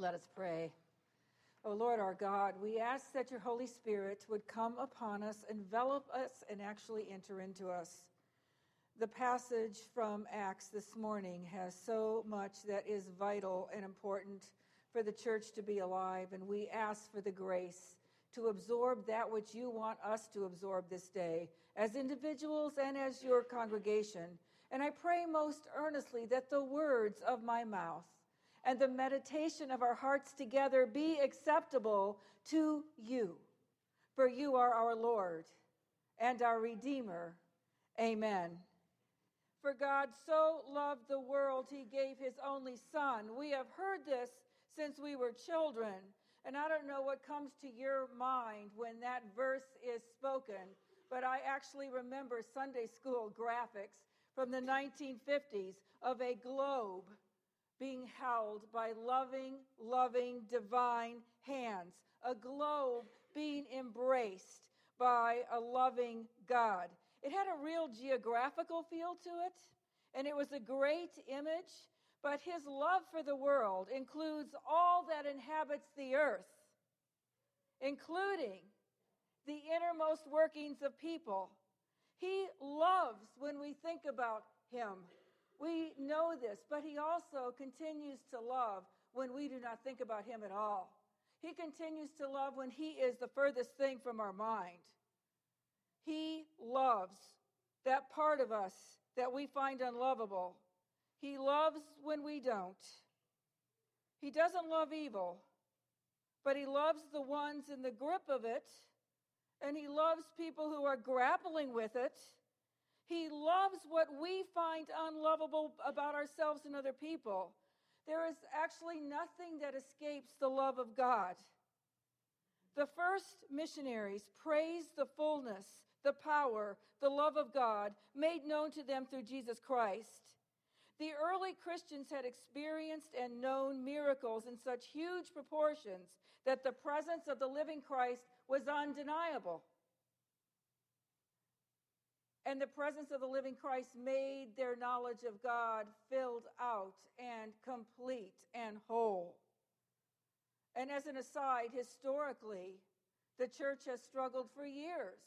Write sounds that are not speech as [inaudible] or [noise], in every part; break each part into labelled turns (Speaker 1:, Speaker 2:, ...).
Speaker 1: Let us pray. O Lord our God, we ask that your Holy Spirit would come upon us, envelop us, and actually enter into us. The passage from Acts this morning has so much that is vital and important for the church to be alive, and we ask for the grace to absorb that which you want us to absorb this day as individuals and as your congregation. And I pray most earnestly that the words of my mouth and the meditation of our hearts together be acceptable to you. For you are our Lord and our Redeemer. Amen. For God so loved the world, he gave his only Son. We have heard this since we were children. And I don't know what comes to your mind when that verse is spoken, but I actually remember Sunday school graphics from the 1950s of a globe being held by loving, loving, divine hands, a globe being embraced by a loving God. It had a real geographical feel to it, and it was a great image, but his love for the world includes all that inhabits the earth, including the innermost workings of people. He loves when we think about him. We know this, but He also continues to love when we do not think about Him at all. He continues to love when He is the furthest thing from our mind. He loves that part of us that we find unlovable. He loves when we don't. He doesn't love evil, but He loves the ones in the grip of it, and He loves people who are grappling with it he loves what we find unlovable about ourselves and other people. There is actually nothing that escapes the love of God. The first missionaries praised the fullness, the power, the love of God made known to them through Jesus Christ. The early Christians had experienced and known miracles in such huge proportions that the presence of the living Christ was undeniable and the presence of the living Christ made their knowledge of God filled out and complete and whole. And as an aside, historically, the church has struggled for years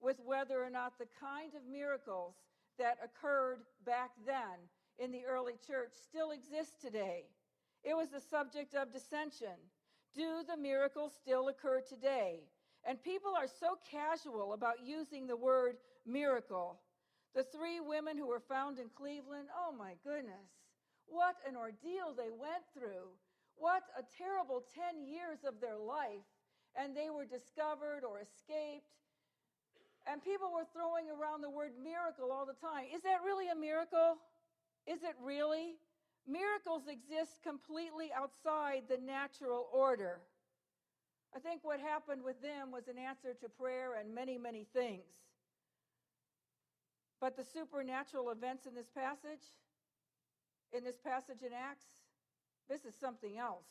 Speaker 1: with whether or not the kind of miracles that occurred back then in the early church still exist today. It was the subject of dissension. Do the miracles still occur today? And people are so casual about using the word miracle. The three women who were found in Cleveland, oh my goodness, what an ordeal they went through. What a terrible 10 years of their life. And they were discovered or escaped. And people were throwing around the word miracle all the time. Is that really a miracle? Is it really? Miracles exist completely outside the natural order. I think what happened with them was an answer to prayer and many, many things. But the supernatural events in this passage, in this passage in Acts, this is something else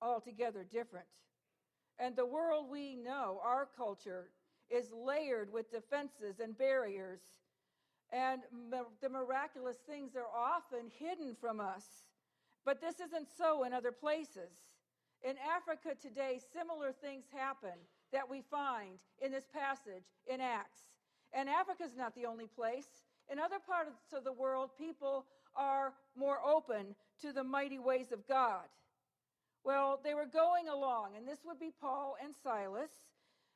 Speaker 1: altogether different. And the world we know, our culture, is layered with defenses and barriers. And the miraculous things are often hidden from us. But this isn't so in other places. In Africa today, similar things happen that we find in this passage in Acts. And Africa is not the only place. In other parts of the world, people are more open to the mighty ways of God. Well, they were going along, and this would be Paul and Silas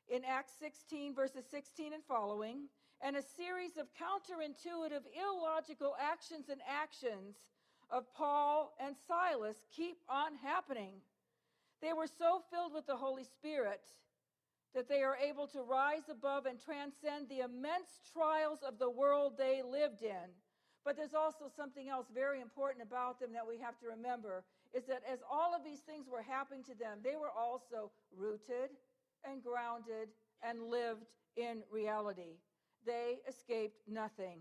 Speaker 1: in Acts 16, verses 16 and following, and a series of counterintuitive, illogical actions and actions of Paul and Silas keep on happening. They were so filled with the Holy Spirit that they are able to rise above and transcend the immense trials of the world they lived in. But there's also something else very important about them that we have to remember is that as all of these things were happening to them, they were also rooted and grounded and lived in reality. They escaped nothing.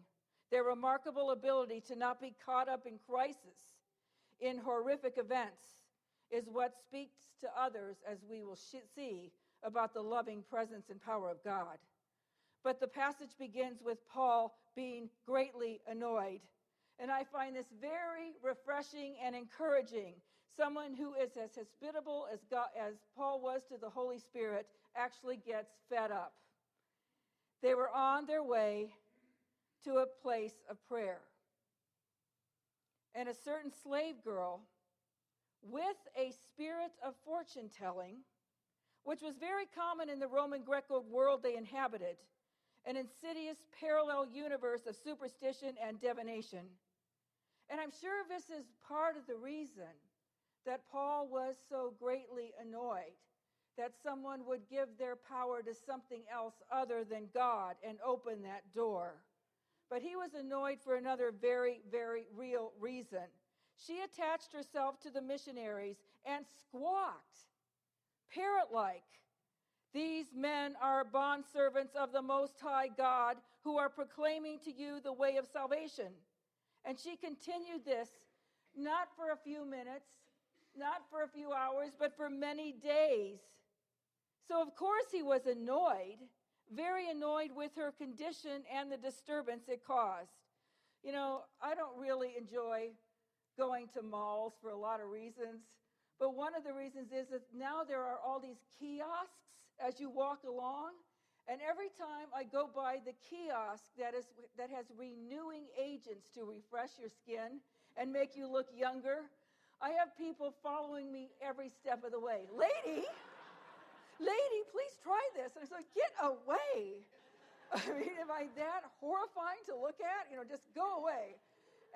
Speaker 1: Their remarkable ability to not be caught up in crisis, in horrific events, is what speaks to others, as we will see, about the loving presence and power of God. But the passage begins with Paul being greatly annoyed. And I find this very refreshing and encouraging. someone who is as hospitable as, God, as Paul was to the Holy Spirit actually gets fed up. They were on their way to a place of prayer. And a certain slave girl with a spirit of fortune telling, which was very common in the Roman Greco world they inhabited, an insidious parallel universe of superstition and divination. And I'm sure this is part of the reason that Paul was so greatly annoyed that someone would give their power to something else other than God and open that door. But he was annoyed for another very, very real reason. She attached herself to the missionaries and squawked, parrot like. These men are bondservants of the Most High God who are proclaiming to you the way of salvation. And she continued this not for a few minutes, not for a few hours, but for many days. So, of course, he was annoyed, very annoyed with her condition and the disturbance it caused. You know, I don't really enjoy going to malls for a lot of reasons, but one of the reasons is that now there are all these kiosks as you walk along. And every time I go by the kiosk that, is, that has renewing agents to refresh your skin and make you look younger, I have people following me every step of the way. Lady, lady, please try this. And I said, get away. [laughs] I mean, am I that horrifying to look at? You know, just go away.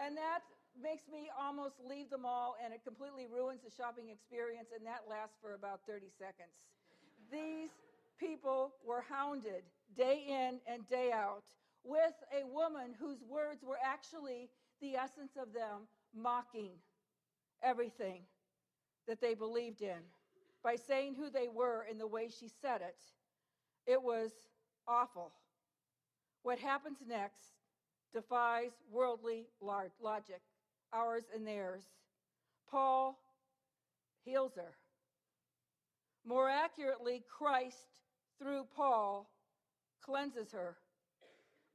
Speaker 1: And that makes me almost leave the mall and it completely ruins the shopping experience, and that lasts for about 30 seconds. These people were hounded day in and day out with a woman whose words were actually the essence of them mocking everything that they believed in by saying who they were in the way she said it. It was awful. What happens next defies worldly logic, ours and theirs. Paul heals her. More accurately, Christ, through Paul, cleanses her,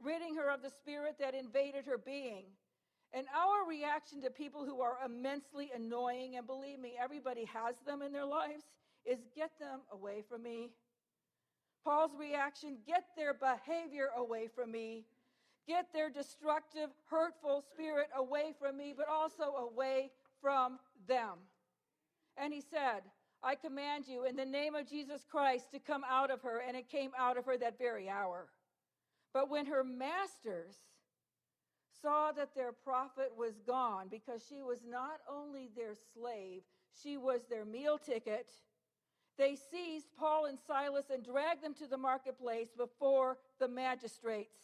Speaker 1: ridding her of the spirit that invaded her being and our reaction to people who are immensely annoying, and believe me, everybody has them in their lives, is get them away from me. Paul's reaction get their behavior away from me, get their destructive, hurtful spirit away from me, but also away from them. And he said, I command you in the name of Jesus Christ to come out of her. And it came out of her that very hour. But when her masters saw that their prophet was gone because she was not only their slave, she was their meal ticket. They seized Paul and Silas and dragged them to the marketplace before the magistrates.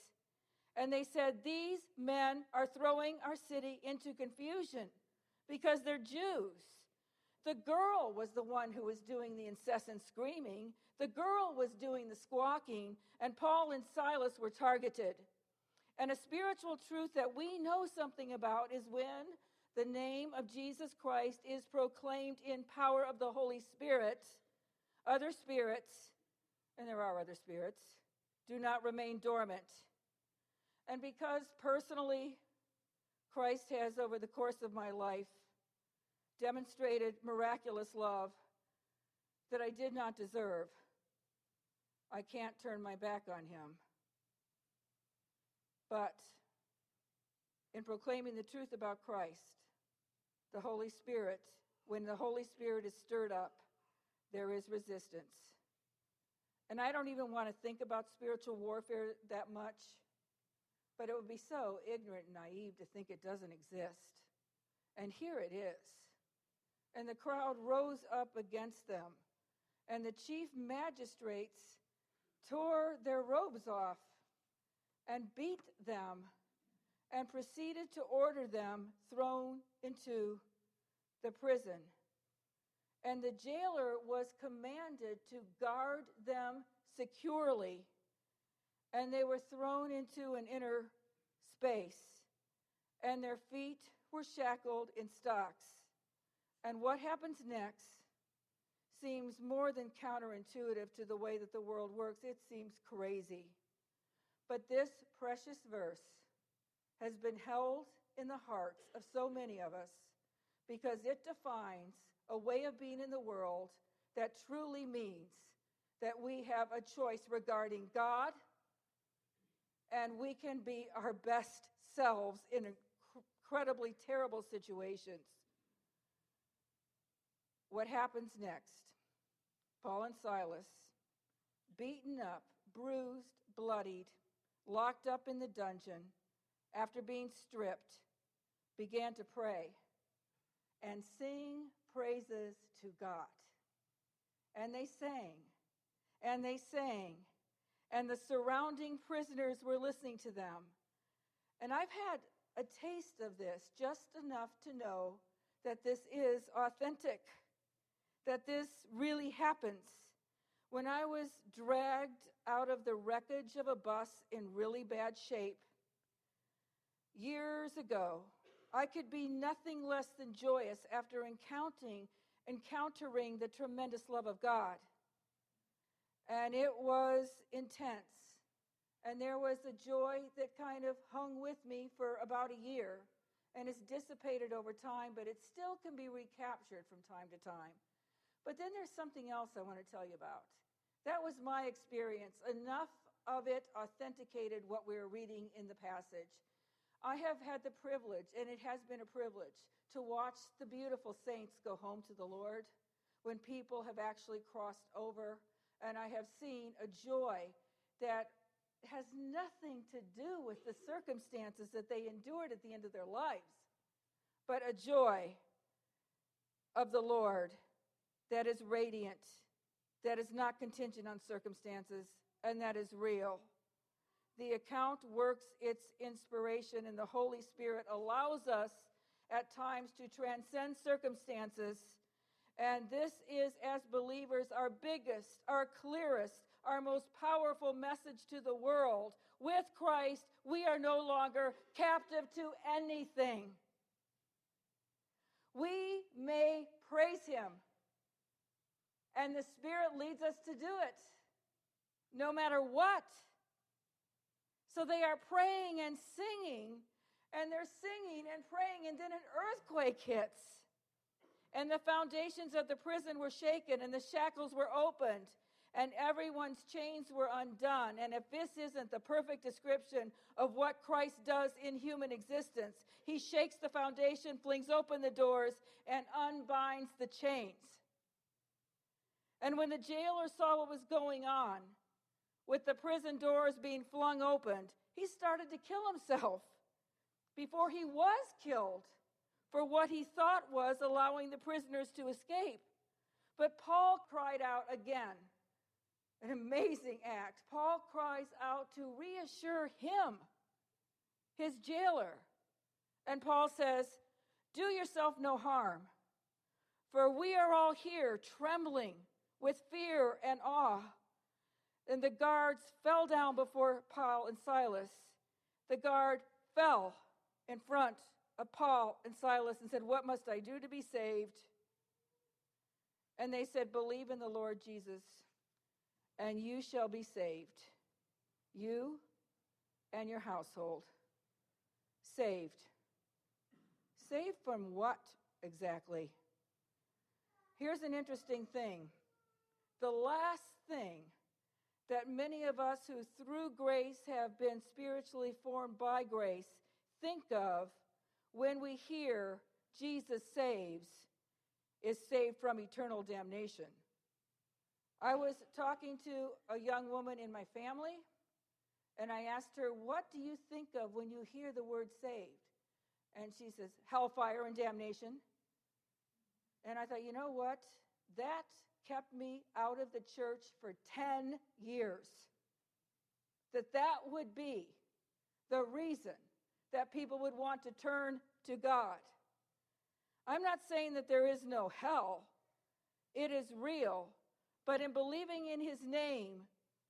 Speaker 1: And they said, These men are throwing our city into confusion because they're Jews. The girl was the one who was doing the incessant screaming. The girl was doing the squawking, and Paul and Silas were targeted. And a spiritual truth that we know something about is when the name of Jesus Christ is proclaimed in power of the Holy Spirit, other spirits, and there are other spirits, do not remain dormant. And because personally, Christ has, over the course of my life, demonstrated miraculous love that I did not deserve, I can't turn my back on him. But in proclaiming the truth about Christ, the Holy Spirit, when the Holy Spirit is stirred up, there is resistance. And I don't even want to think about spiritual warfare that much, but it would be so ignorant and naive to think it doesn't exist. And here it is. And the crowd rose up against them, and the chief magistrates tore their robes off and beat them and proceeded to order them thrown into the prison. And the jailer was commanded to guard them securely, and they were thrown into an inner space, and their feet were shackled in stocks. And what happens next seems more than counterintuitive to the way that the world works. It seems crazy. But this precious verse has been held in the hearts of so many of us because it defines a way of being in the world that truly means that we have a choice regarding God and we can be our best selves in incredibly terrible situations. What happens next? Paul and Silas, beaten up, bruised, bloodied, locked up in the dungeon, after being stripped, began to pray and sing praises to God. And they sang, and they sang, and the surrounding prisoners were listening to them. And I've had a taste of this, just enough to know that this is authentic, that this really happens. When I was dragged out of the wreckage of a bus in really bad shape years ago, I could be nothing less than joyous after encountering, encountering the tremendous love of God. And it was intense. And there was a joy that kind of hung with me for about a year and it's dissipated over time, but it still can be recaptured from time to time. But then there's something else I want to tell you about. That was my experience. Enough of it authenticated what we were reading in the passage. I have had the privilege, and it has been a privilege, to watch the beautiful saints go home to the Lord when people have actually crossed over. And I have seen a joy that has nothing to do with the circumstances that they endured at the end of their lives, but a joy of the Lord that is radiant, that is not contingent on circumstances, and that is real. The account works its inspiration, and the Holy Spirit allows us at times to transcend circumstances. And this is, as believers, our biggest, our clearest, our most powerful message to the world. With Christ, we are no longer captive to anything. We may praise Him, and the Spirit leads us to do it, no matter what. So they are praying and singing, and they're singing and praying, and then an earthquake hits. And the foundations of the prison were shaken, and the shackles were opened and everyone's chains were undone. And if this isn't the perfect description of what Christ does in human existence, he shakes the foundation, flings open the doors, and unbinds the chains. And when the jailer saw what was going on, with the prison doors being flung open, he started to kill himself before he was killed for what he thought was allowing the prisoners to escape. But Paul cried out again an amazing act. Paul cries out to reassure him, his jailer. And Paul says, Do yourself no harm, for we are all here trembling with fear and awe. And the guards fell down before Paul and Silas. The guard fell in front of Paul and Silas and said, What must I do to be saved? And they said, Believe in the Lord Jesus and you shall be saved, you and your household. Saved. Saved from what exactly? Here's an interesting thing. The last thing that many of us who through grace have been spiritually formed by grace think of when we hear Jesus saves is saved from eternal damnation. I was talking to a young woman in my family, and I asked her, What do you think of when you hear the word saved? And she says, Hellfire and damnation. And I thought, you know what? That kept me out of the church for 10 years. That that would be the reason that people would want to turn to God. I'm not saying that there is no hell, it is real, but in believing in his name,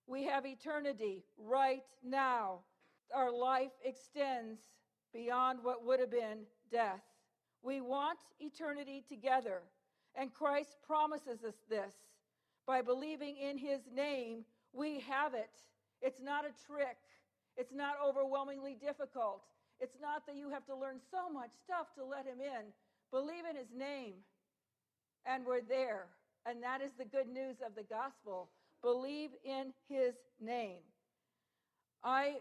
Speaker 1: we have eternity right now. Our life extends beyond what would have been death. We want eternity together, and Christ promises us this. By believing in his name, we have it. It's not a trick, it's not overwhelmingly difficult. It's not that you have to learn so much stuff to let him in, Believe in his name, and we're there. And that is the good news of the gospel. Believe in his name. I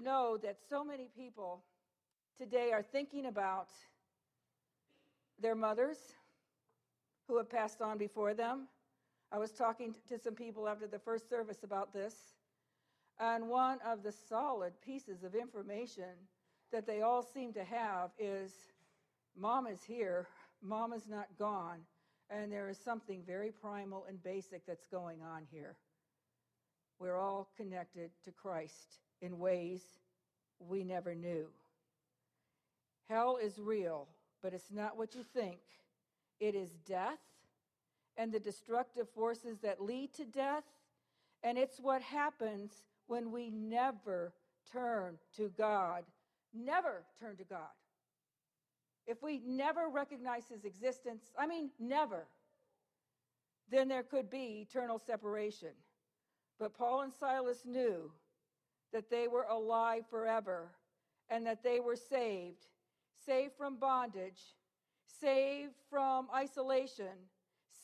Speaker 1: know that so many people today are thinking about their mothers who have passed on before them. I was talking to some people after the first service about this, and one of the solid pieces of information that they all seem to have is mom is here, mom is not gone, and there is something very primal and basic that's going on here. We're all connected to Christ in ways we never knew. Hell is real, but it's not what you think. It is death and the destructive forces that lead to death, and it's what happens when we never turn to God. Never turn to God. If we never recognize his existence, I mean, never, then there could be eternal separation. But Paul and Silas knew that they were alive forever and that they were saved, saved from bondage, saved from isolation,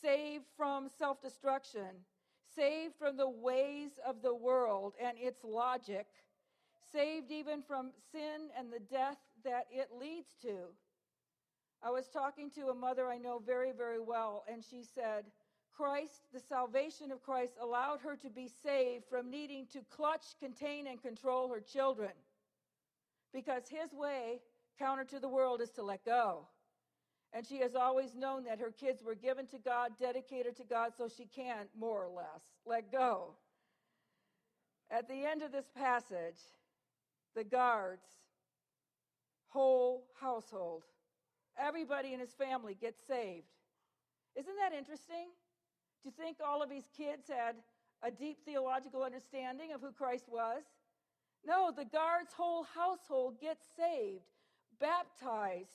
Speaker 1: saved from self destruction, saved from the ways of the world and its logic, saved even from sin and the death that it leads to. I was talking to a mother I know very, very well, and she said, Christ, the salvation of Christ, allowed her to be saved from needing to clutch, contain, and control her children. Because his way, counter to the world, is to let go. And she has always known that her kids were given to God, dedicated to God, so she can, more or less, let go. At the end of this passage, the guards, whole household, everybody in his family gets saved. Isn't that interesting? Do you think all of these kids had a deep theological understanding of who Christ was? No, the guard's whole household gets saved, baptized.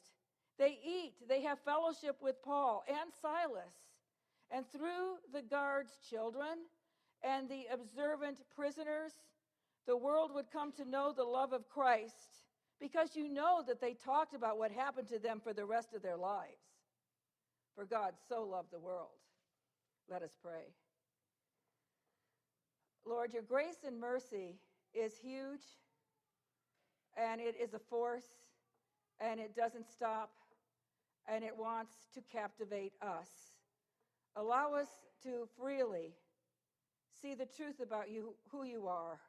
Speaker 1: They eat, they have fellowship with Paul and Silas. And through the guard's children and the observant prisoners, the world would come to know the love of Christ because you know that they talked about what happened to them for the rest of their lives. For God so loved the world. Let us pray. Lord, your grace and mercy is huge, and it is a force, and it doesn't stop, and it wants to captivate us. Allow us to freely see the truth about you, who you are,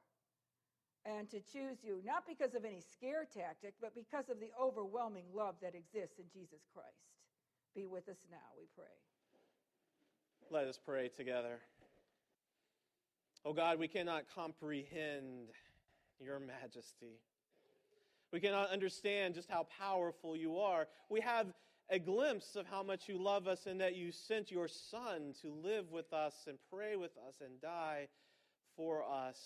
Speaker 1: and to choose you, not because of any scare tactic, but because of the overwhelming love that exists in Jesus Christ. Be with us now, we pray.
Speaker 2: Let us pray together. Oh God, we cannot comprehend your majesty. We cannot understand just how powerful you are. We have a glimpse of how much you love us and that you sent your Son to live with us and pray with us and die for us.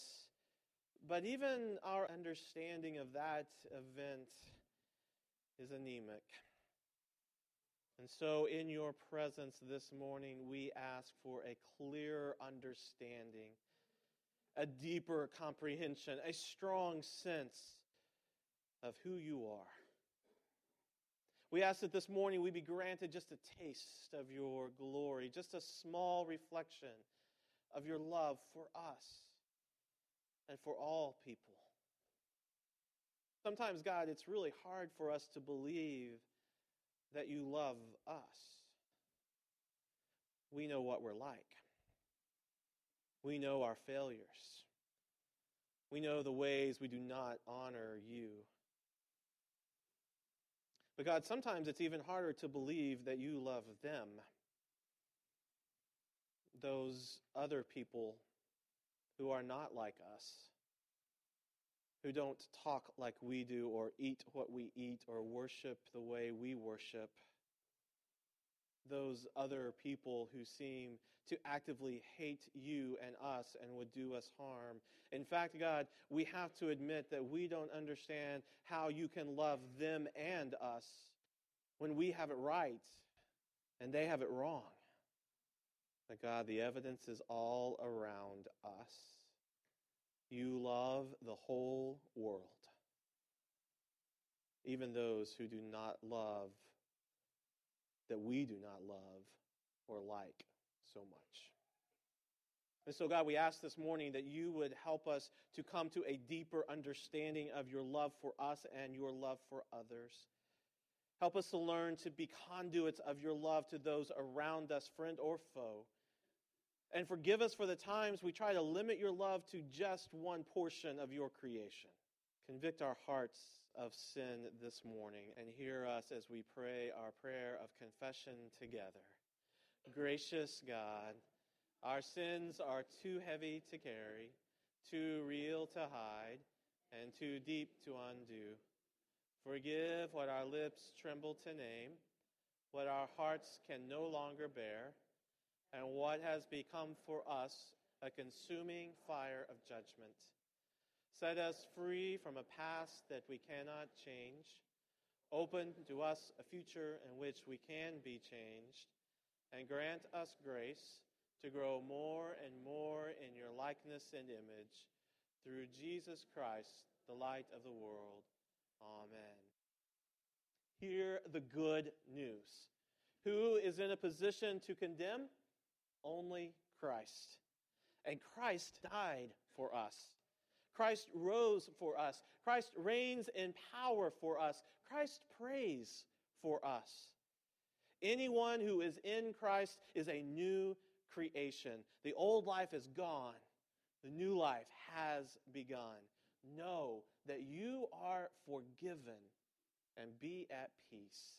Speaker 2: But even our understanding of that event is anemic. And so, in your presence this morning, we ask for a clear understanding, a deeper comprehension, a strong sense of who you are. We ask that this morning we be granted just a taste of your glory, just a small reflection of your love for us and for all people. Sometimes, God, it's really hard for us to believe that you love us. We know what we're like. We know our failures. We know the ways we do not honor you. But God, sometimes it's even harder to believe that you love them. Those other people who are not like us who don't talk like we do, or eat what we eat, or worship the way we worship. Those other people who seem to actively hate you and us and would do us harm. In fact, God, we have to admit that we don't understand how you can love them and us when we have it right and they have it wrong. But God, the evidence is all around us. You love the whole world, even those who do not love that we do not love or like so much. And so, God, we ask this morning that you would help us to come to a deeper understanding of your love for us and your love for others. Help us to learn to be conduits of your love to those around us, friend or foe. And forgive us for the times we try to limit your love to just one portion of your creation. Convict our hearts of sin this morning and hear us as we pray our prayer of confession together. Gracious God, our sins are too heavy to carry, too real to hide, and too deep to undo. Forgive what our lips tremble to name, what our hearts can no longer bear, and what has become for us a consuming fire of judgment. Set us free from a past that we cannot change. Open to us a future in which we can be changed. And grant us grace to grow more and more in your likeness and image through Jesus Christ, the light of the world. Amen. Hear the good news. Who is in a position to condemn? Only Christ. And Christ died for us. Christ rose for us. Christ reigns in power for us. Christ prays for us. Anyone who is in Christ is a new creation. The old life is gone, the new life has begun. Know that you are forgiven and be at peace.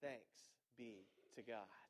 Speaker 2: Thanks be to God.